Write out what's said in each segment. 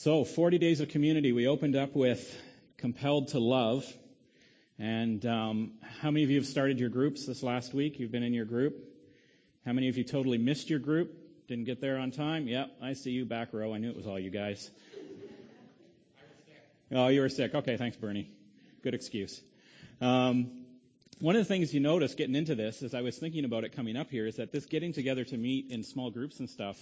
So, 40 days of community. We opened up with compelled to love. And um, how many of you have started your groups this last week? You've been in your group. How many of you totally missed your group? Didn't get there on time? Yep, I see you back row. I knew it was all you guys. Oh, you were sick. Okay, thanks, Bernie. Good excuse. Um, one of the things you notice getting into this, as I was thinking about it coming up here, is that this getting together to meet in small groups and stuff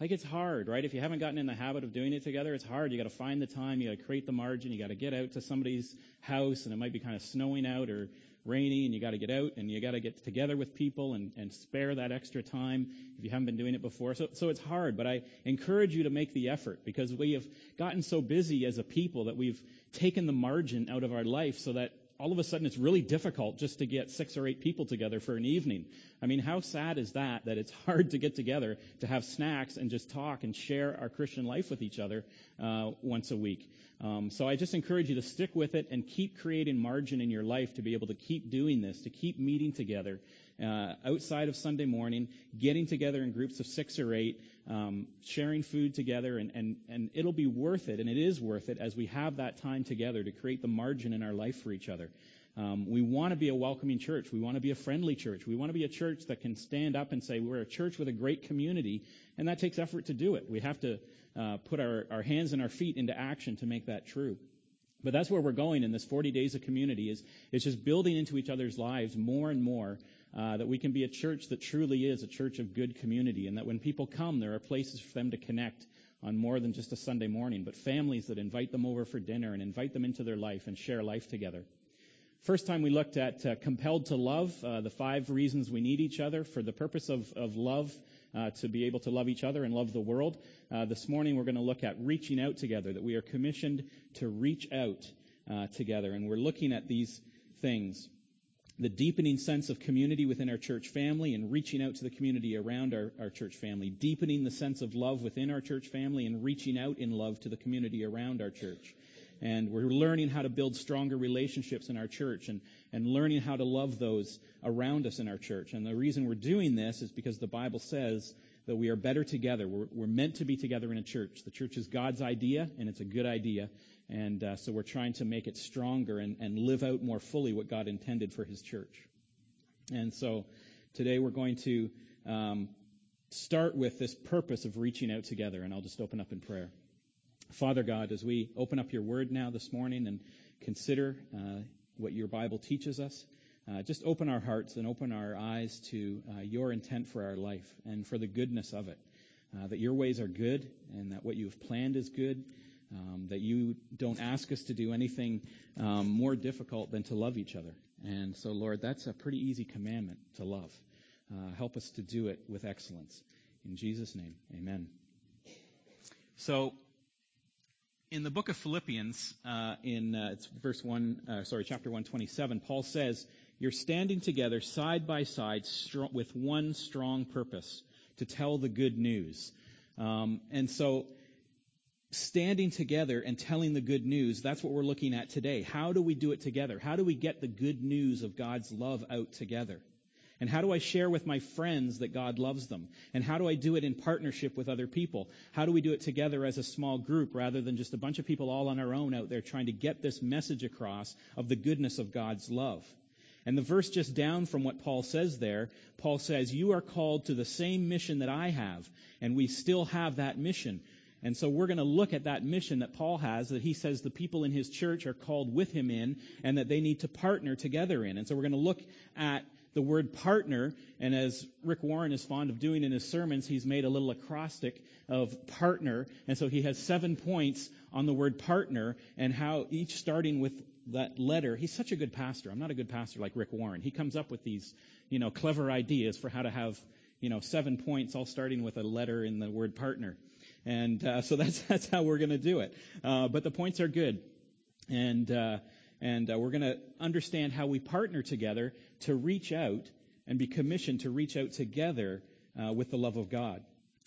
like it's hard, right? If you haven't gotten in the habit of doing it together, it's hard. You got to find the time. You got to create the margin. You got to get out to somebody's house, and it might be kind of snowing out or rainy, and you got to get out and you got to get together with people and, and spare that extra time if you haven't been doing it before. So, so it's hard, but I encourage you to make the effort because we have gotten so busy as a people that we've taken the margin out of our life so that all of a sudden it's really difficult just to get six or eight people together for an evening. I mean, how sad is that, that it's hard to get together to have snacks and just talk and share our Christian life with each other uh, once a week. Um, so I just encourage you to stick with it and keep creating margin in your life to be able to keep doing this, to keep meeting together uh, outside of Sunday morning, getting together in groups of six or eight, um, sharing food together, and, and, and it'll be worth it, and it is worth it as we have that time together to create the margin in our life for each other. Um, we want to be a welcoming church. We want to be a friendly church. We want to be a church that can stand up and say we're a church with a great community, and that takes effort to do it. We have to uh, put our, our hands and our feet into action to make that true. But that's where we're going in this 40 days of community is, is just building into each other's lives more and more uh, that we can be a church that truly is a church of good community, and that when people come, there are places for them to connect on more than just a Sunday morning, but families that invite them over for dinner and invite them into their life and share life together. First time we looked at uh, compelled to love, uh, the five reasons we need each other for the purpose of, of love, uh, to be able to love each other and love the world. Uh, this morning we're going to look at reaching out together, that we are commissioned to reach out uh, together. And we're looking at these things the deepening sense of community within our church family and reaching out to the community around our, our church family, deepening the sense of love within our church family and reaching out in love to the community around our church. And we're learning how to build stronger relationships in our church and, and learning how to love those around us in our church. And the reason we're doing this is because the Bible says that we are better together. We're, we're meant to be together in a church. The church is God's idea, and it's a good idea. And uh, so we're trying to make it stronger and, and live out more fully what God intended for His church. And so today we're going to um, start with this purpose of reaching out together. And I'll just open up in prayer. Father God, as we open up your word now this morning and consider uh, what your Bible teaches us, uh, just open our hearts and open our eyes to uh, your intent for our life and for the goodness of it. Uh, that your ways are good and that what you have planned is good um, that you don't ask us to do anything um, more difficult than to love each other. And so, Lord, that's a pretty easy commandment to love. Uh, help us to do it with excellence. In Jesus' name, amen. So, in the book of Philippians, uh, in uh, it's verse one, uh, sorry, chapter one twenty seven, Paul says, "You're standing together side by side strong, with one strong purpose to tell the good news." Um, and so standing together and telling the good news, that's what we're looking at today. How do we do it together? How do we get the good news of God's love out together? And how do I share with my friends that God loves them? And how do I do it in partnership with other people? How do we do it together as a small group rather than just a bunch of people all on our own out there trying to get this message across of the goodness of God's love? And the verse just down from what Paul says there, Paul says, You are called to the same mission that I have. And we still have that mission. And so we're going to look at that mission that Paul has that he says the people in his church are called with him in and that they need to partner together in. And so we're going to look at the word partner. And as Rick Warren is fond of doing in his sermons, he's made a little acrostic of partner. And so he has seven points on the word partner and how each starting with that letter. He's such a good pastor. I'm not a good pastor like Rick Warren. He comes up with these, you know, clever ideas for how to have, you know, seven points all starting with a letter in the word partner. And uh, so that's that's how we're going to do it. Uh, but the points are good, and uh, and uh, we're going to understand how we partner together to reach out and be commissioned to reach out together uh, with the love of God.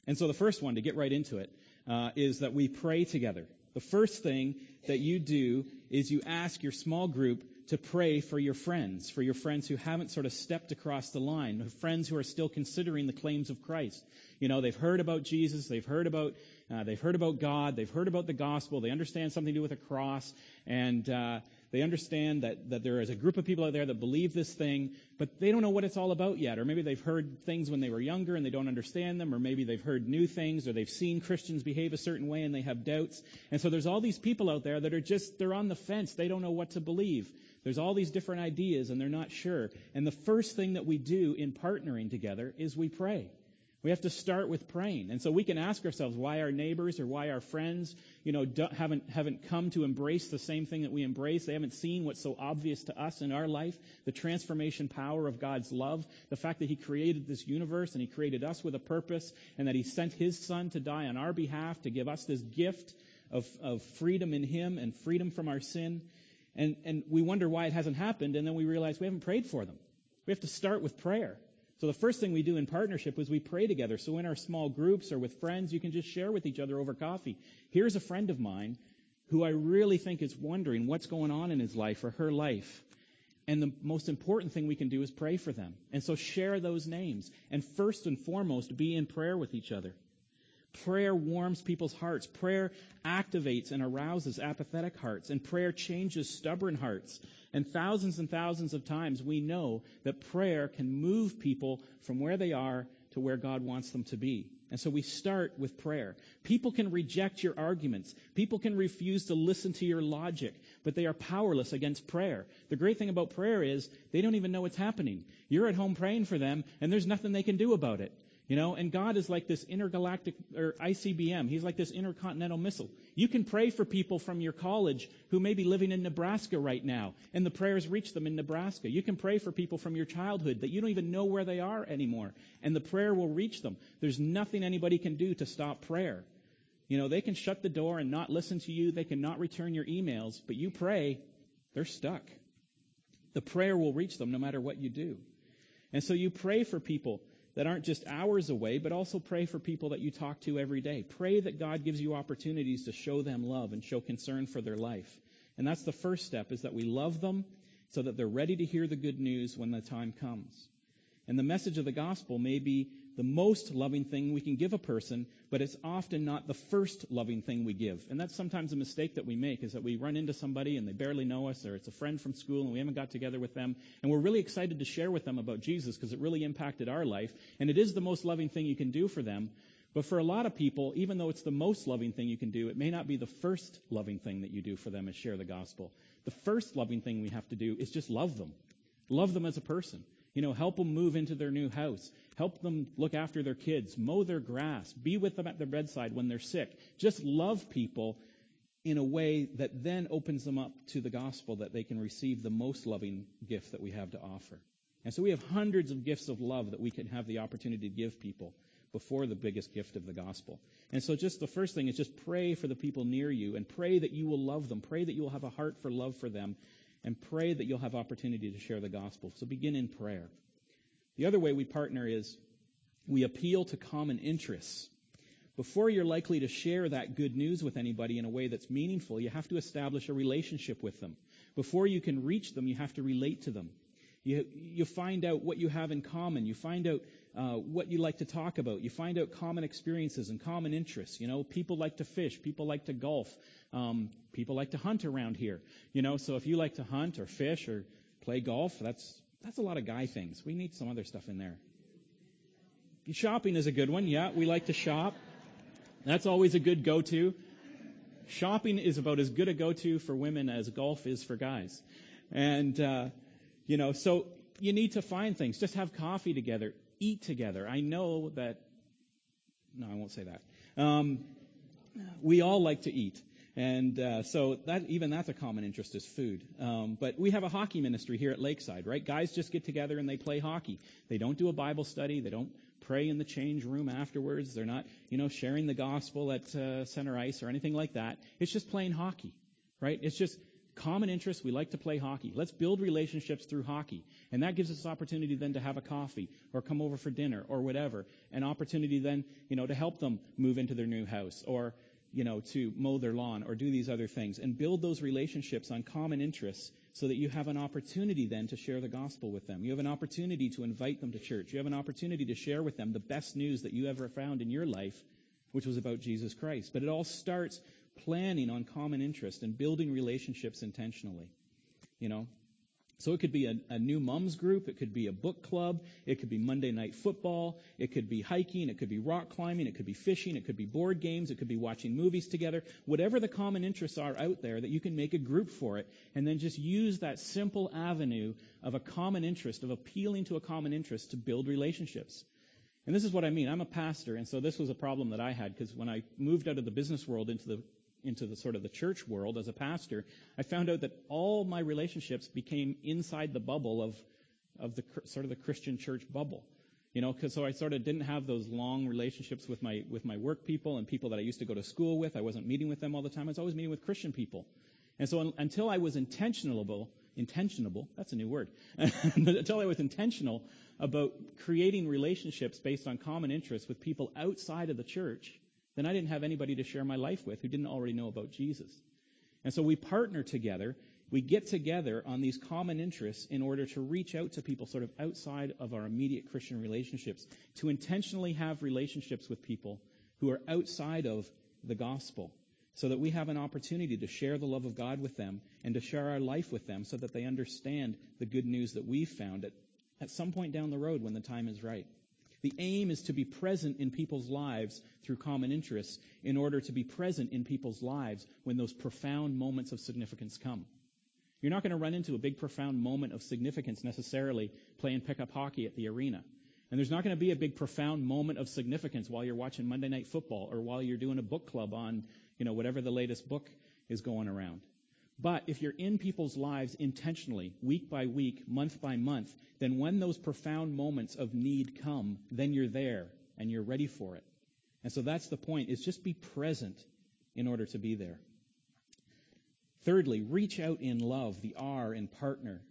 And so the first one, to get right into it, uh, is that we pray together. The first thing that you do is you ask your small group to pray for your friends, for your friends who haven't sort of stepped across the line, friends who are still considering the claims of Christ. You know, they've heard about Jesus, they've heard about, uh, they've heard about God, they've heard about the gospel, they understand something to do with a cross, and, uh, they understand that, that there is a group of people out there that believe this thing, but they don't know what it's all about yet. Or maybe they've heard things when they were younger and they don't understand them, or maybe they've heard new things, or they've seen Christians behave a certain way and they have doubts. And so there's all these people out there that are just, they're on the fence. They don't know what to believe. There's all these different ideas and they're not sure. And the first thing that we do in partnering together is we pray. We have to start with praying. And so we can ask ourselves why our neighbors or why our friends, you know, haven't, haven't come to embrace the same thing that we embrace. They haven't seen what's so obvious to us in our life, the transformation power of God's love, the fact that He created this universe and He created us with a purpose and that He sent His Son to die on our behalf to give us this gift of, of freedom in Him and freedom from our sin. And, and we wonder why it hasn't happened and then we realize we haven't prayed for them. We have to start with prayer. So the first thing we do in partnership is we pray together. So in our small groups or with friends, you can just share with each other over coffee. Here's a friend of mine who I really think is wondering what's going on in his life or her life. And the most important thing we can do is pray for them. And so share those names. And first and foremost, be in prayer with each other. Prayer warms people's hearts. Prayer activates and arouses apathetic hearts. And prayer changes stubborn hearts. And thousands and thousands of times we know that prayer can move people from where they are to where God wants them to be. And so we start with prayer. People can reject your arguments. People can refuse to listen to your logic, but they are powerless against prayer. The great thing about prayer is they don't even know what's happening. You're at home praying for them, and there's nothing they can do about it. You know, and God is like this intergalactic, or ICBM. He's like this intercontinental missile. You can pray for people from your college who may be living in Nebraska right now, and the prayers reach them in Nebraska. You can pray for people from your childhood that you don't even know where they are anymore, and the prayer will reach them. There's nothing anybody can do to stop prayer. You know, they can shut the door and not listen to you. They can not return your emails, but you pray, they're stuck. The prayer will reach them no matter what you do. And so you pray for people that aren't just hours away, but also pray for people that you talk to every day. Pray that God gives you opportunities to show them love and show concern for their life. And that's the first step is that we love them so that they're ready to hear the good news when the time comes. And the message of the gospel may be the most loving thing we can give a person, but it's often not the first loving thing we give. And that's sometimes a mistake that we make is that we run into somebody and they barely know us or it's a friend from school and we haven't got together with them and we're really excited to share with them about Jesus because it really impacted our life and it is the most loving thing you can do for them. But for a lot of people, even though it's the most loving thing you can do, it may not be the first loving thing that you do for them is share the gospel. The first loving thing we have to do is just love them. Love them as a person. You know, help them move into their new house. Help them look after their kids, mow their grass, be with them at their bedside when they're sick. Just love people in a way that then opens them up to the gospel that they can receive the most loving gift that we have to offer. And so we have hundreds of gifts of love that we can have the opportunity to give people before the biggest gift of the gospel. And so just the first thing is just pray for the people near you and pray that you will love them. Pray that you will have a heart for love for them and pray that you'll have opportunity to share the gospel. So begin in prayer. The other way we partner is we appeal to common interests. Before you're likely to share that good news with anybody in a way that's meaningful, you have to establish a relationship with them. Before you can reach them, you have to relate to them. You, you find out what you have in common. You find out uh, what you like to talk about. You find out common experiences and common interests. You know, people like to fish. People like to golf. Um, people like to hunt around here. You know, so if you like to hunt or fish or play golf, that's that's a lot of guy things. We need some other stuff in there. Shopping is a good one. Yeah, we like to shop. That's always a good go-to. Shopping is about as good a go-to for women as golf is for guys. And, uh, you know, so you need to find things. Just have coffee together. Eat together. I know that, no, I won't say that. Um, we all like to eat. And uh, so that even that's a common interest is food. Um, but we have a hockey ministry here at Lakeside, right? Guys just get together and they play hockey. They don't do a Bible study. They don't pray in the change room afterwards. They're not, you know, sharing the gospel at uh, center ice or anything like that. It's just playing hockey, right? It's just common interest. We like to play hockey. Let's build relationships through hockey. And that gives us opportunity then to have a coffee or come over for dinner or whatever. An opportunity then, you know, to help them move into their new house or you know, to mow their lawn or do these other things and build those relationships on common interests so that you have an opportunity then to share the gospel with them. You have an opportunity to invite them to church. You have an opportunity to share with them the best news that you ever found in your life, which was about Jesus Christ. But it all starts planning on common interest and building relationships intentionally. You know, so it could be a, a, new mums group, it could be a book club, it could be Monday night football, it could be hiking, it could be rock climbing, it could be fishing, it could be board games, it could be watching movies together. Whatever the common interests are out there, that you can make a group for it, and then just use that simple avenue of a common interest, of appealing to a common interest to build relationships. And this is what I mean. I'm a pastor, and so this was a problem that I had because when I moved out of the business world into the into the sort of the church world as a pastor, I found out that all my relationships became inside the bubble of, of the sort of the Christian church bubble. You know, cause so I sort of didn't have those long relationships with my, with my work people and people that I used to go to school with. I wasn't meeting with them all the time. I was always meeting with Christian people. And so un, until I was intentionable, intentionable, that's a new word, until I was intentional about creating relationships based on common interests with people outside of the church, then I didn't have anybody to share my life with who didn't already know about Jesus. And so we partner together. We get together on these common interests in order to reach out to people sort of outside of our immediate Christian relationships, to intentionally have relationships with people who are outside of the gospel, so that we have an opportunity to share the love of God with them and to share our life with them so that they understand the good news that we've found at, at some point down the road when the time is right. The aim is to be present in people's lives through common interests in order to be present in people's lives when those profound moments of significance come. You're not going to run into a big profound moment of significance necessarily playing pickup hockey at the arena. And there's not going to be a big profound moment of significance while you're watching Monday Night Football or while you're doing a book club on, you know, whatever the latest book is going around. But if you're in people's lives intentionally, week by week, month by month, then when those profound moments of need come, then you're there and you're ready for it. And so that's the point, is just be present in order to be there. Thirdly, reach out in love, the R in partner.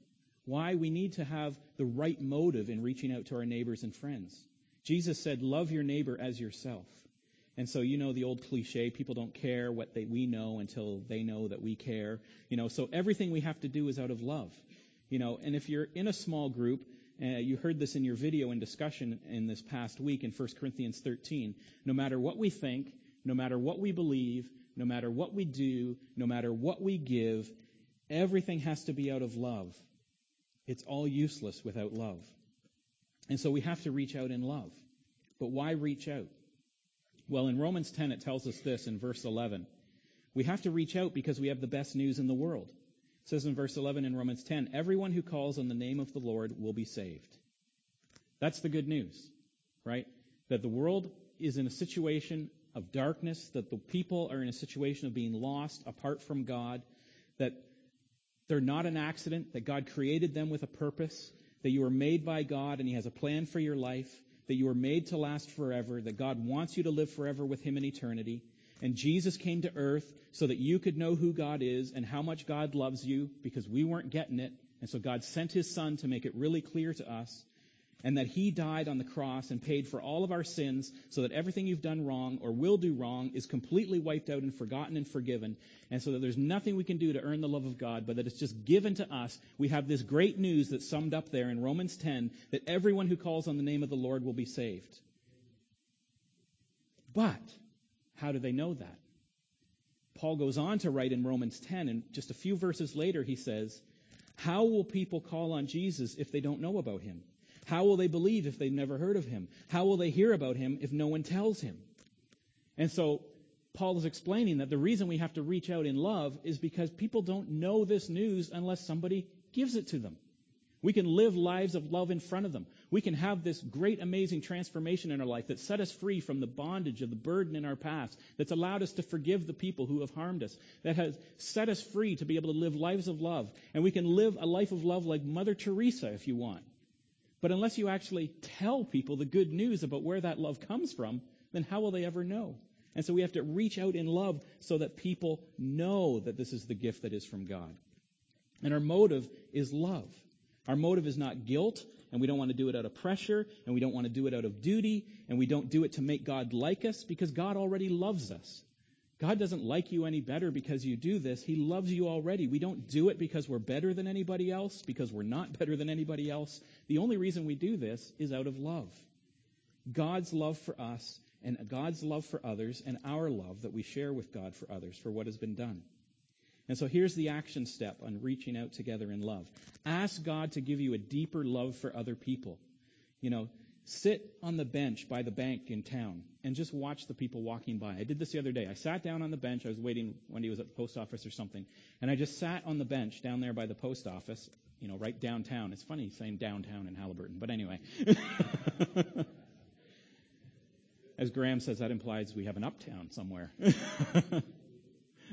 Why we need to have the right motive in reaching out to our neighbors and friends. Jesus said, love your neighbor as yourself. And so, you know, the old cliche, people don't care what they, we know until they know that we care. You know, so everything we have to do is out of love. You know, and if you're in a small group, uh, you heard this in your video and discussion in this past week in 1 Corinthians 13. No matter what we think, no matter what we believe, no matter what we do, no matter what we give, everything has to be out of love. It's all useless without love. And so we have to reach out in love. But why reach out? Well, in Romans 10, it tells us this in verse 11. We have to reach out because we have the best news in the world. It says in verse 11 in Romans 10, everyone who calls on the name of the Lord will be saved. That's the good news, right? That the world is in a situation of darkness, that the people are in a situation of being lost apart from God, that they're not an accident, that God created them with a purpose, that you are made by God and He has a plan for your life, that you were made to last forever, that God wants you to live forever with Him in eternity. And Jesus came to earth so that you could know who God is and how much God loves you because we weren't getting it. And so God sent His Son to make it really clear to us and that he died on the cross and paid for all of our sins so that everything you've done wrong or will do wrong is completely wiped out and forgotten and forgiven and so that there's nothing we can do to earn the love of God but that it's just given to us we have this great news that's summed up there in Romans 10 that everyone who calls on the name of the Lord will be saved. But how do they know that? Paul goes on to write in Romans 10 and just a few verses later he says how will people call on Jesus if they don't know about him how will they believe if they've never heard of him? How will they hear about him if no one tells him? And so Paul is explaining that the reason we have to reach out in love is because people don't know this news unless somebody gives it to them. We can live lives of love in front of them. We can have this great, amazing transformation in our life that set us free from the bondage of the burden in our past, that's allowed us to forgive the people who have harmed us, that has set us free to be able to live lives of love. And we can live a life of love like Mother Teresa if you want. But unless you actually tell people the good news about where that love comes from, then how will they ever know? And so we have to reach out in love so that people know that this is the gift that is from God. And our motive is love. Our motive is not guilt, and we don't want to do it out of pressure, and we don't want to do it out of duty, and we don't do it to make God like us because God already loves us. God doesn't like you any better because you do this. He loves you already. We don't do it because we're better than anybody else, because we're not better than anybody else. The only reason we do this is out of love. God's love for us and God's love for others and our love that we share with God for others for what has been done. And so here's the action step on reaching out together in love. Ask God to give you a deeper love for other people. You know, sit on the bench by the bank in town and just watch the people walking by. I did this the other day. I sat down on the bench. I was waiting when he was at the post office or something. And I just sat on the bench down there by the post office, you know, right downtown. It's funny saying downtown in Haliburton, but anyway. As Graham says, that implies we have an uptown somewhere.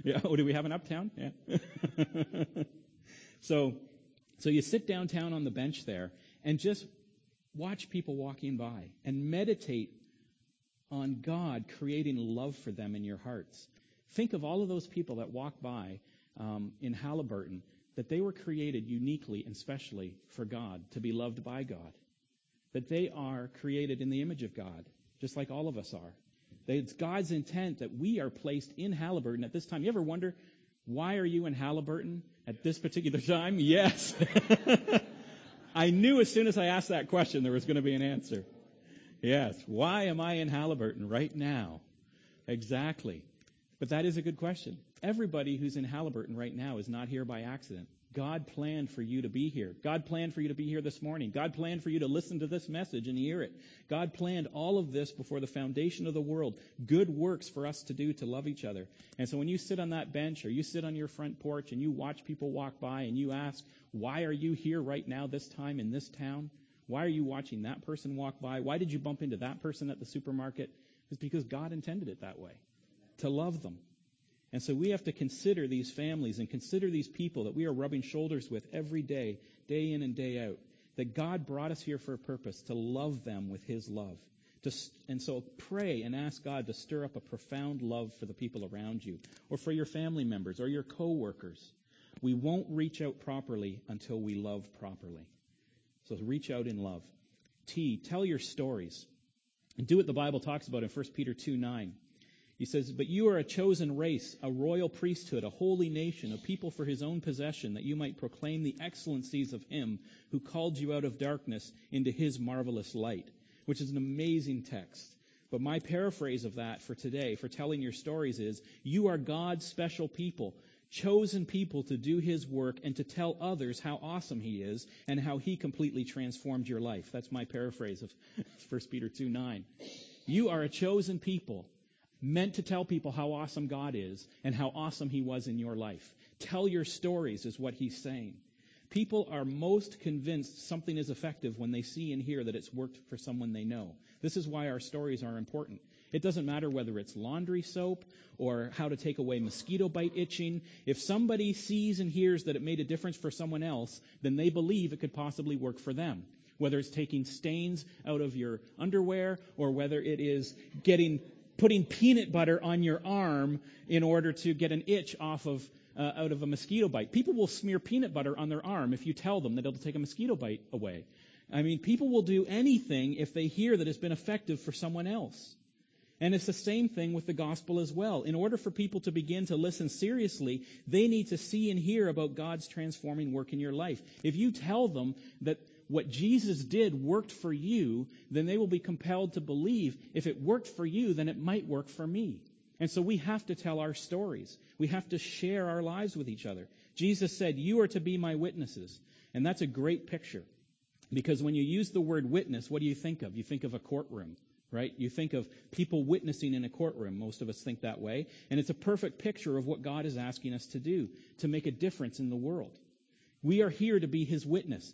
yeah. Oh, do we have an uptown? Yeah. so, so you sit downtown on the bench there and just watch people walking by and meditate on God creating love for them in your hearts. Think of all of those people that walk by um, in Haliburton, that they were created uniquely and specially for God, to be loved by God. That they are created in the image of God, just like all of us are. That it's God's intent that we are placed in Haliburton at this time. You ever wonder, why are you in Haliburton at this particular time? Yes. I knew as soon as I asked that question there was going to be an answer. Yes. Why am I in Haliburton right now? Exactly. But that is a good question. Everybody who's in Haliburton right now is not here by accident. God planned for you to be here. God planned for you to be here this morning. God planned for you to listen to this message and hear it. God planned all of this before the foundation of the world. Good works for us to do to love each other. And so when you sit on that bench or you sit on your front porch and you watch people walk by and you ask, why are you here right now this time in this town? Why are you watching that person walk by? Why did you bump into that person at the supermarket? It's because God intended it that way. To love them. And so we have to consider these families and consider these people that we are rubbing shoulders with every day, day in and day out. That God brought us here for a purpose, to love them with His love. To, and so pray and ask God to stir up a profound love for the people around you, or for your family members, or your coworkers. We won't reach out properly until we love properly. So reach out in love. T, tell your stories. And do what the Bible talks about in 1 Peter 2 9. He says, But you are a chosen race, a royal priesthood, a holy nation, a people for his own possession, that you might proclaim the excellencies of him who called you out of darkness into his marvelous light. Which is an amazing text. But my paraphrase of that for today, for telling your stories, is you are God's special people, chosen people to do his work and to tell others how awesome he is and how he completely transformed your life. That's my paraphrase of 1 Peter 2 9. You are a chosen people meant to tell people how awesome God is and how awesome He was in your life. Tell your stories, is what He's saying. People are most convinced something is effective when they see and hear that it's worked for someone they know. This is why our stories are important. It doesn't matter whether it's laundry soap or how to take away mosquito bite itching. If somebody sees and hears that it made a difference for someone else, then they believe it could possibly work for them. Whether it's taking stains out of your underwear or whether it is getting putting peanut butter on your arm in order to get an itch off of uh, out of a mosquito bite. People will smear peanut butter on their arm if you tell them that it'll take a mosquito bite away. I mean, people will do anything if they hear that it's been effective for someone else. And it's the same thing with the gospel as well. In order for people to begin to listen seriously, they need to see and hear about God's transforming work in your life. If you tell them that what Jesus did worked for you, then they will be compelled to believe if it worked for you, then it might work for me. And so we have to tell our stories. We have to share our lives with each other. Jesus said, You are to be my witnesses. And that's a great picture. Because when you use the word witness, what do you think of? You think of a courtroom, right? You think of people witnessing in a courtroom. Most of us think that way. And it's a perfect picture of what God is asking us to do, to make a difference in the world. We are here to be his witness.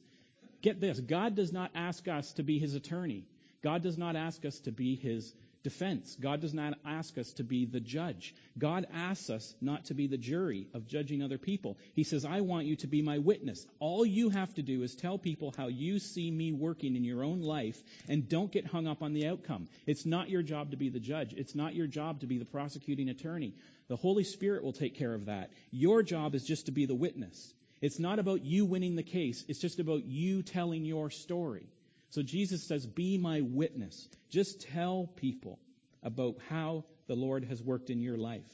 Get this God does not ask us to be his attorney, God does not ask us to be his defense. God does not ask us to be the judge. God asks us not to be the jury of judging other people. He says, I want you to be my witness. All you have to do is tell people how you see me working in your own life and don't get hung up on the outcome. It's not your job to be the judge. It's not your job to be the prosecuting attorney. The Holy Spirit will take care of that. Your job is just to be the witness. It's not about you winning the case. It's just about you telling your story. So Jesus says, be my witness. Just tell people about how the Lord has worked in your life.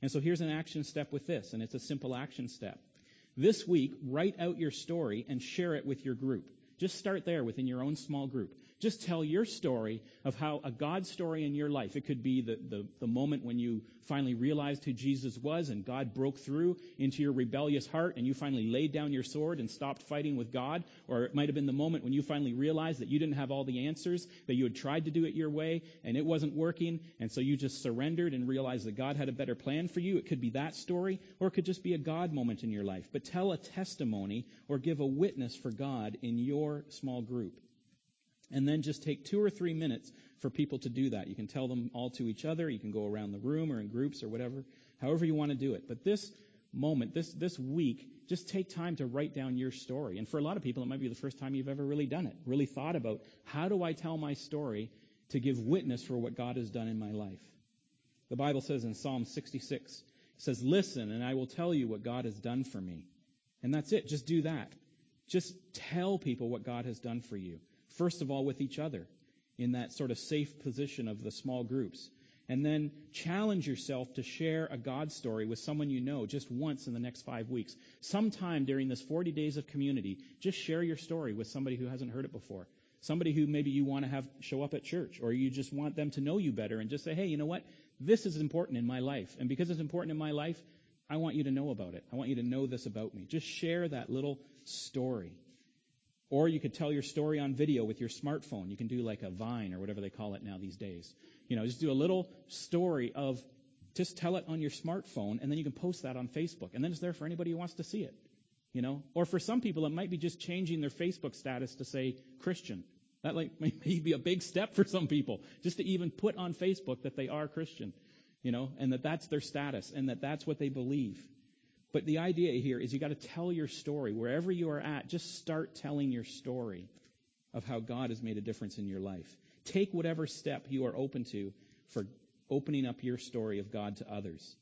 And so here's an action step with this, and it's a simple action step. This week, write out your story and share it with your group. Just start there within your own small group. Just tell your story of how a God story in your life. It could be the, the, the, moment when you finally realized who Jesus was and God broke through into your rebellious heart and you finally laid down your sword and stopped fighting with God. Or it might have been the moment when you finally realized that you didn't have all the answers, that you had tried to do it your way and it wasn't working. And so you just surrendered and realized that God had a better plan for you. It could be that story or it could just be a God moment in your life. But tell a testimony or give a witness for God in your small group. And then just take two or three minutes for people to do that. You can tell them all to each other. You can go around the room or in groups or whatever, however you want to do it. But this moment, this, this week, just take time to write down your story. And for a lot of people, it might be the first time you've ever really done it, really thought about how do I tell my story to give witness for what God has done in my life. The Bible says in Psalm 66, it says, listen and I will tell you what God has done for me. And that's it. Just do that. Just tell people what God has done for you. First of all, with each other in that sort of safe position of the small groups. And then challenge yourself to share a God story with someone you know just once in the next five weeks. Sometime during this 40 days of community, just share your story with somebody who hasn't heard it before. Somebody who maybe you want to have show up at church, or you just want them to know you better and just say, hey, you know what? This is important in my life. And because it's important in my life, I want you to know about it. I want you to know this about me. Just share that little story. Or you could tell your story on video with your smartphone. You can do like a Vine or whatever they call it now these days. You know, just do a little story of, just tell it on your smartphone and then you can post that on Facebook. And then it's there for anybody who wants to see it. You know, or for some people it might be just changing their Facebook status to say Christian. That like may be a big step for some people, just to even put on Facebook that they are Christian, you know, and that that's their status and that that's what they believe. But the idea here is you got to tell your story. Wherever you are at, just start telling your story of how God has made a difference in your life. Take whatever step you are open to for opening up your story of God to others.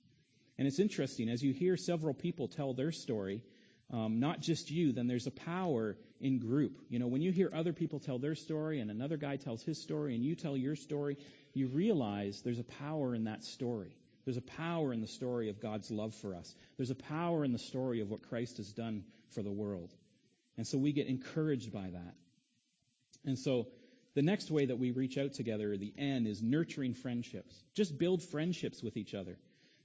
And it's interesting, as you hear several people tell their story, um, not just you, then there's a power in group. You know, when you hear other people tell their story and another guy tells his story and you tell your story, you realize there's a power in that story. There's a power in the story of God's love for us. There's a power in the story of what Christ has done for the world. And so we get encouraged by that. And so the next way that we reach out together, the end, is nurturing friendships. Just build friendships with each other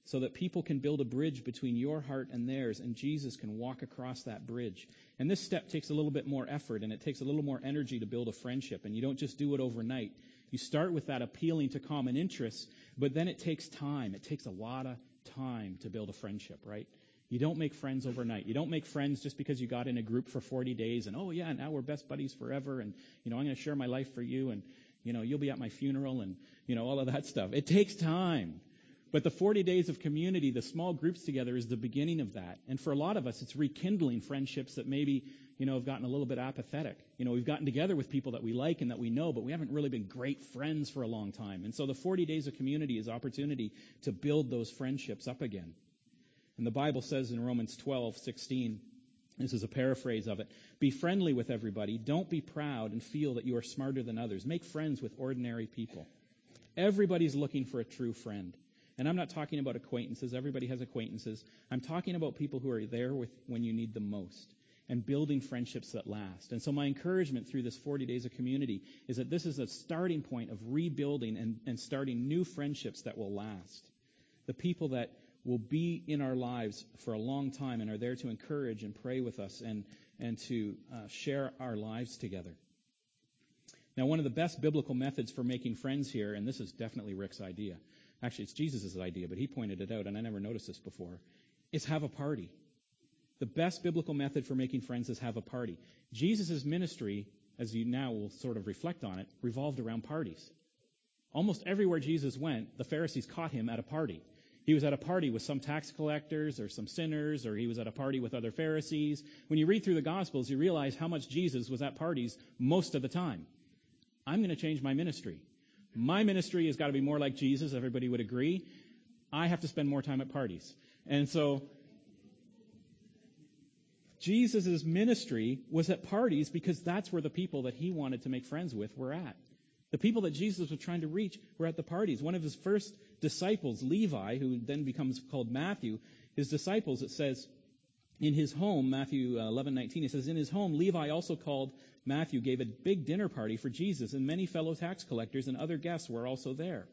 so that people can build a bridge between your heart and theirs, and Jesus can walk across that bridge. And this step takes a little bit more effort, and it takes a little more energy to build a friendship, and you don't just do it overnight. You start with that appealing to common interests, but then it takes time. It takes a lot of time to build a friendship, right? You don't make friends overnight. You don't make friends just because you got in a group for 40 days and, oh yeah, now we're best buddies forever and, you know, I'm going to share my life for you and, you know, you'll be at my funeral and, you know, all of that stuff. It takes time. But the 40 days of community, the small groups together is the beginning of that. And for a lot of us, it's rekindling friendships that maybe, you know, have gotten a little bit apathetic. You know, we've gotten together with people that we like and that we know, but we haven't really been great friends for a long time. And so the 40 days of community is opportunity to build those friendships up again. And the Bible says in Romans 12, 16, this is a paraphrase of it. Be friendly with everybody. Don't be proud and feel that you are smarter than others. Make friends with ordinary people. Everybody's looking for a true friend. And I'm not talking about acquaintances. Everybody has acquaintances. I'm talking about people who are there with when you need them most and building friendships that last. And so my encouragement through this 40 days of community is that this is a starting point of rebuilding and, and starting new friendships that will last. The people that will be in our lives for a long time and are there to encourage and pray with us and, and to uh, share our lives together. Now, one of the best biblical methods for making friends here, and this is definitely Rick's idea, actually it's Jesus' idea, but he pointed it out, and I never noticed this before, is have a party. The best biblical method for making friends is have a party. Jesus' ministry, as you now will sort of reflect on it, revolved around parties. Almost everywhere Jesus went, the Pharisees caught him at a party. He was at a party with some tax collectors or some sinners, or he was at a party with other Pharisees. When you read through the Gospels, you realize how much Jesus was at parties most of the time. I'm going to change my ministry. My ministry has got to be more like Jesus. Everybody would agree. I have to spend more time at parties. And so, Jesus' ministry was at parties because that's where the people that he wanted to make friends with were at. The people that Jesus was trying to reach were at the parties. One of his first disciples, Levi, who then becomes called Matthew, his disciples, it says, in his home, Matthew uh, 11:19, it says, in his home, Levi also called Matthew gave a big dinner party for Jesus, and many fellow tax collectors and other guests were also there.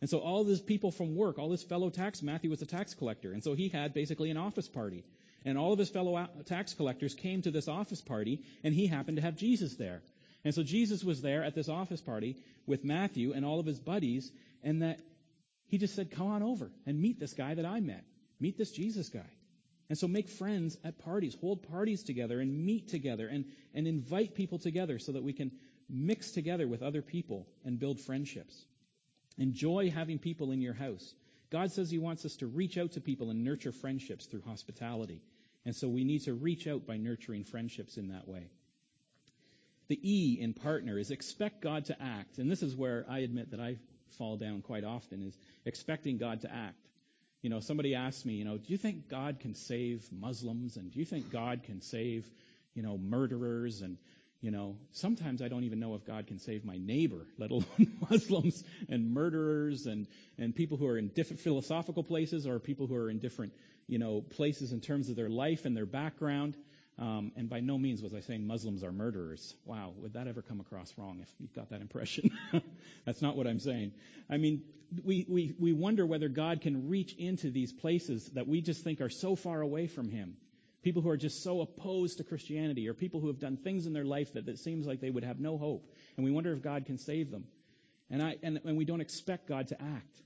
And so all these people from work, all his fellow tax, Matthew was a tax collector, and so he had basically an office party. And all of his fellow uh, tax collectors came to this office party, and he happened to have Jesus there. And so Jesus was there at this office party with Matthew and all of his buddies, and that he just said, Come on over and meet this guy that I met. Meet this Jesus guy. And so make friends at parties, hold parties together and meet together and, and invite people together so that we can mix together with other people and build friendships. Enjoy having people in your house. God says He wants us to reach out to people and nurture friendships through hospitality. And so we need to reach out by nurturing friendships in that way. The E in partner is expect God to act. And this is where I admit that I fall down quite often is expecting God to act. You know, somebody asked me, you know, do you think God can save Muslims? And do you think God can save, you know, murderers? And, you know, sometimes I don't even know if God can save my neighbor, let alone Muslims and murderers and, and people who are in different philosophical places or people who are in different, you know, places in terms of their life and their background. Um, and by no means was I saying Muslims are murderers. Wow, would that ever come across wrong if you've got that impression? That's not what I'm saying. I mean, we, we, we wonder whether God can reach into these places that we just think are so far away from Him. People who are just so opposed to Christianity, or people who have done things in their life that it seems like they would have no hope. And we wonder if God can save them. And, I, and, and we don't expect God to act.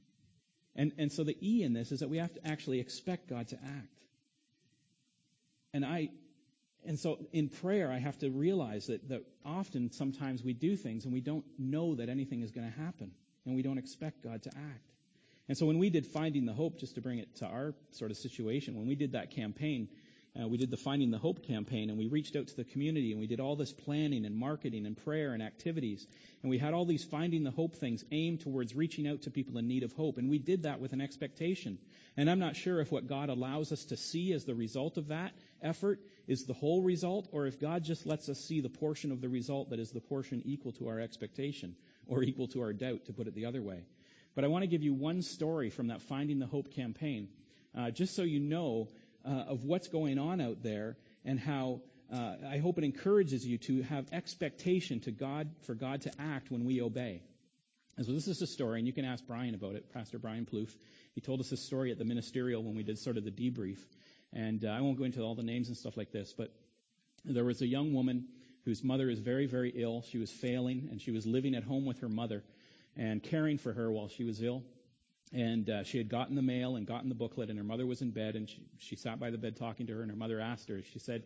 And, and so the E in this is that we have to actually expect God to act. And I, and so in prayer, I have to realize that, that often, sometimes we do things and we don't know that anything is going to happen, and we don't expect God to act. And so when we did Finding the Hope, just to bring it to our sort of situation, when we did that campaign, uh, we did the Finding the Hope campaign, and we reached out to the community, and we did all this planning and marketing and prayer and activities. And we had all these Finding the Hope things aimed towards reaching out to people in need of hope. And we did that with an expectation. And I'm not sure if what God allows us to see as the result of that effort is the whole result, or if God just lets us see the portion of the result that is the portion equal to our expectation, or equal to our doubt, to put it the other way. But I want to give you one story from that Finding the Hope campaign, uh, just so you know of what's going on out there and how uh, I hope it encourages you to have expectation to God for God to act when we obey. And so this is a story, and you can ask Brian about it, Pastor Brian Plouffe. He told us this story at the ministerial when we did sort of the debrief. And uh, I won't go into all the names and stuff like this, but there was a young woman whose mother is very, very ill. She was failing, and she was living at home with her mother and caring for her while she was ill. And uh, she had gotten the mail and gotten the booklet, and her mother was in bed, and she, she sat by the bed talking to her, and her mother asked her, she said,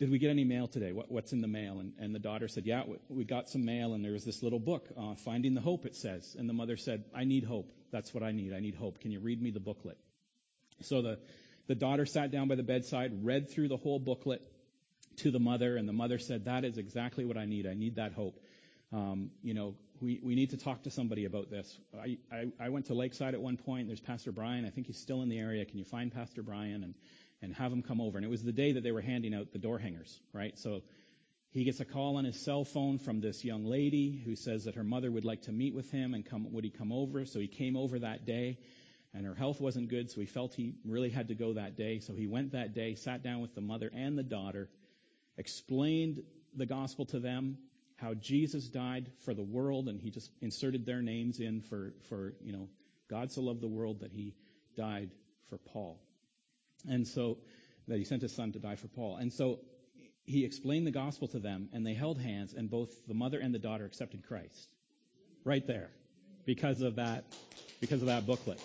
did we get any mail today? What, what's in the mail? And, and, the daughter said, yeah, we, got some mail, and there was this little book, uh, Finding the Hope, it says. And the mother said, I need hope. That's what I need. I need hope. Can you read me the booklet? So the, the daughter sat down by the bedside, read through the whole booklet to the mother, and the mother said, that is exactly what I need. I need that hope. Um, you know, we, we need to talk to somebody about this. I, I, I went to Lakeside at one point. There's Pastor Brian. I think he's still in the area. Can you find Pastor Brian and, and have him come over? And it was the day that they were handing out the door hangers, right? So he gets a call on his cell phone from this young lady who says that her mother would like to meet with him and come, would he come over? So he came over that day and her health wasn't good. So he felt he really had to go that day. So he went that day, sat down with the mother and the daughter, explained the gospel to them, how Jesus died for the world, and he just inserted their names in for, for, you know, God so loved the world that he died for Paul. And so, that he sent his son to die for Paul. And so, he explained the gospel to them, and they held hands, and both the mother and the daughter accepted Christ. Right there. Because of that, because of that booklet.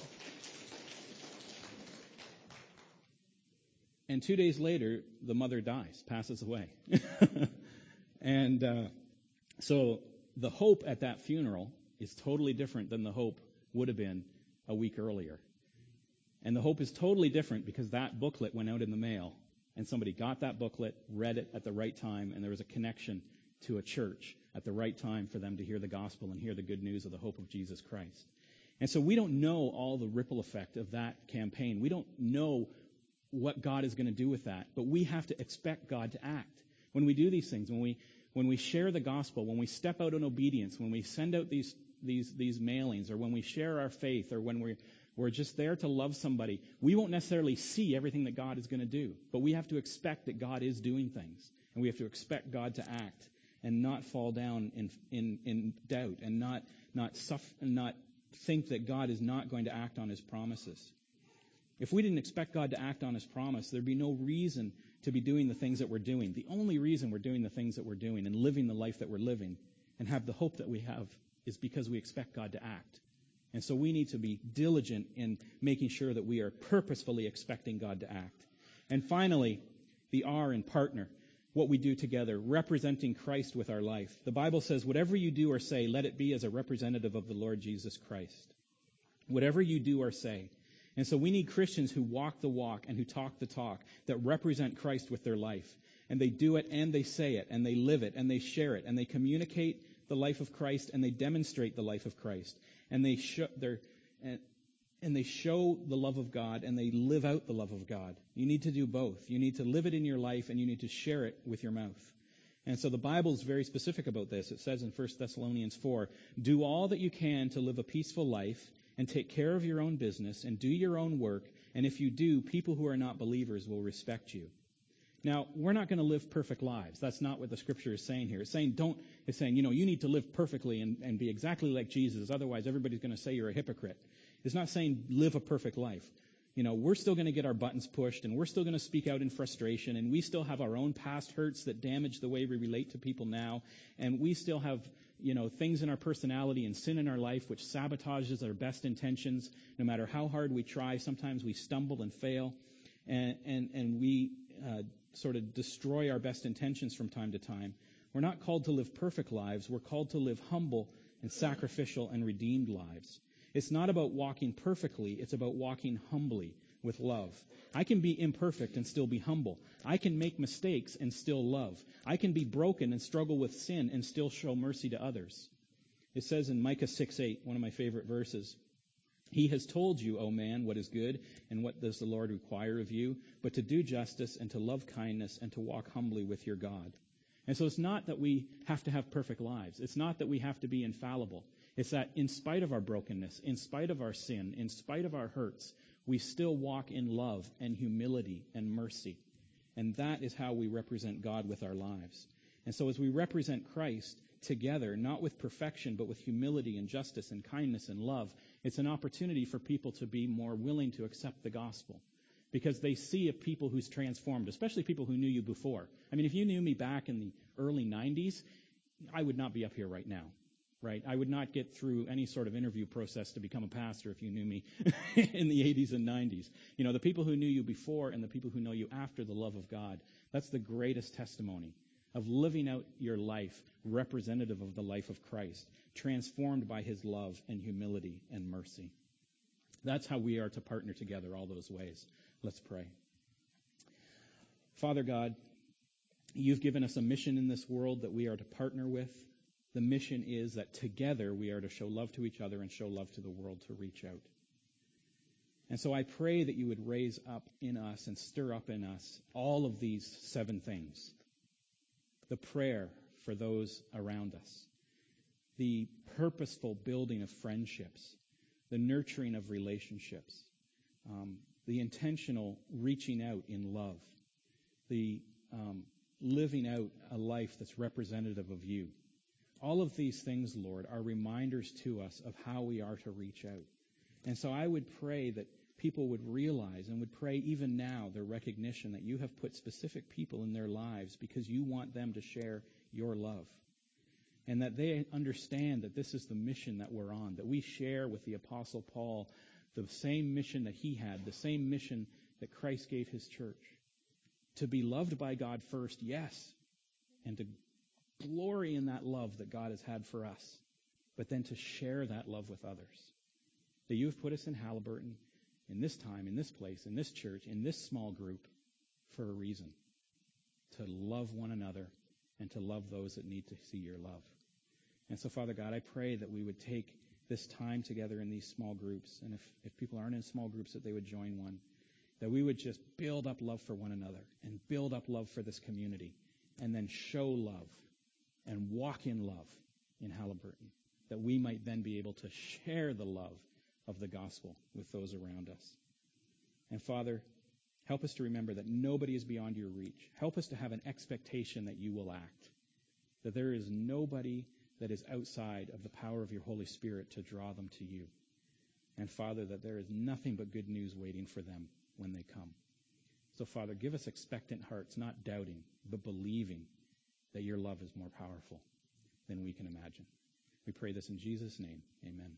And two days later, the mother dies, passes away. and, uh, so the hope at that funeral is totally different than the hope would have been a week earlier. And the hope is totally different because that booklet went out in the mail and somebody got that booklet, read it at the right time, and there was a connection to a church at the right time for them to hear the gospel and hear the good news of the hope of Jesus Christ. And so we don't know all the ripple effect of that campaign. We don't know what God is going to do with that, but we have to expect God to act. When we do these things, when we when we share the gospel, when we step out in obedience, when we send out these, these, these mailings or when we share our faith or when we're, we're just there to love somebody, we won't necessarily see everything that God is going to do. But we have to expect that God is doing things. And we have to expect God to act and not fall down in, in, in doubt and not, not, suffer, not think that God is not going to act on his promises. If we didn't expect God to act on his promise, there'd be no reason to be doing the things that we're doing. The only reason we're doing the things that we're doing and living the life that we're living and have the hope that we have is because we expect God to act. And so we need to be diligent in making sure that we are purposefully expecting God to act. And finally, the R in partner, what we do together, representing Christ with our life. The Bible says, whatever you do or say, let it be as a representative of the Lord Jesus Christ. Whatever you do or say. And so we need Christians who walk the walk and who talk the talk that represent Christ with their life. And they do it and they say it and they live it and they share it and they communicate the life of Christ and they demonstrate the life of Christ. And they show their, and, and they show the love of God and they live out the love of God. You need to do both. You need to live it in your life and you need to share it with your mouth. And so the Bible is very specific about this. It says in 1 Thessalonians 4, do all that you can to live a peaceful life and take care of your own business and do your own work. And if you do, people who are not believers will respect you. Now, we're not going to live perfect lives. That's not what the scripture is saying here. It's saying don't, it's saying, you know, you need to live perfectly and, and be exactly like Jesus. Otherwise, everybody's going to say you're a hypocrite. It's not saying live a perfect life. You know, we're still going to get our buttons pushed and we're still going to speak out in frustration and we still have our own past hurts that damage the way we relate to people now. And we still have you know, things in our personality and sin in our life which sabotages our best intentions. No matter how hard we try, sometimes we stumble and fail, and and and we uh, sort of destroy our best intentions from time to time. We're not called to live perfect lives. We're called to live humble and sacrificial and redeemed lives. It's not about walking perfectly. It's about walking humbly with love. I can be imperfect and still be humble. I can make mistakes and still love. I can be broken and struggle with sin and still show mercy to others. It says in Micah 6 8, one of my favorite verses, He has told you, O man, what is good and what does the Lord require of you, but to do justice and to love kindness and to walk humbly with your God. And so it's not that we have to have perfect lives. It's not that we have to be infallible. It's that in spite of our brokenness, in spite of our sin, in spite of our hurts, we still walk in love and humility and mercy. And that is how we represent God with our lives. And so as we represent Christ together, not with perfection, but with humility and justice and kindness and love, it's an opportunity for people to be more willing to accept the gospel. Because they see a people who's transformed, especially people who knew you before. I mean, if you knew me back in the early 90s, I would not be up here right now right? I would not get through any sort of interview process to become a pastor if you knew me in the 80s and 90s. You know, the people who knew you before and the people who know you after the love of God, that's the greatest testimony of living out your life representative of the life of Christ, transformed by his love and humility and mercy. That's how we are to partner together all those ways. Let's pray. Father God, you've given us a mission in this world that we are to partner with the mission is that together we are to show love to each other and show love to the world to reach out. And so I pray that you would raise up in us and stir up in us all of these seven things. The prayer for those around us, the purposeful building of friendships, the nurturing of relationships, um, the intentional reaching out in love, the um, living out a life that's representative of you. All of these things, Lord, are reminders to us of how we are to reach out. And so I would pray that people would realize and would pray even now their recognition that you have put specific people in their lives because you want them to share your love. And that they understand that this is the mission that we're on, that we share with the Apostle Paul the same mission that he had, the same mission that Christ gave his church. To be loved by God first, yes, and to glory in that love that God has had for us, but then to share that love with others. That you have put us in Haliburton, in this time, in this place, in this church, in this small group, for a reason. To love one another and to love those that need to see your love. And so, Father God, I pray that we would take this time together in these small groups, and if, if people aren't in small groups, that they would join one. That we would just build up love for one another and build up love for this community, and then show love and walk in love in Haliburton, that we might then be able to share the love of the gospel with those around us. And Father, help us to remember that nobody is beyond your reach. Help us to have an expectation that you will act, that there is nobody that is outside of the power of your Holy Spirit to draw them to you. And Father, that there is nothing but good news waiting for them when they come. So, Father, give us expectant hearts, not doubting, but believing that your love is more powerful than we can imagine. We pray this in Jesus' name. Amen.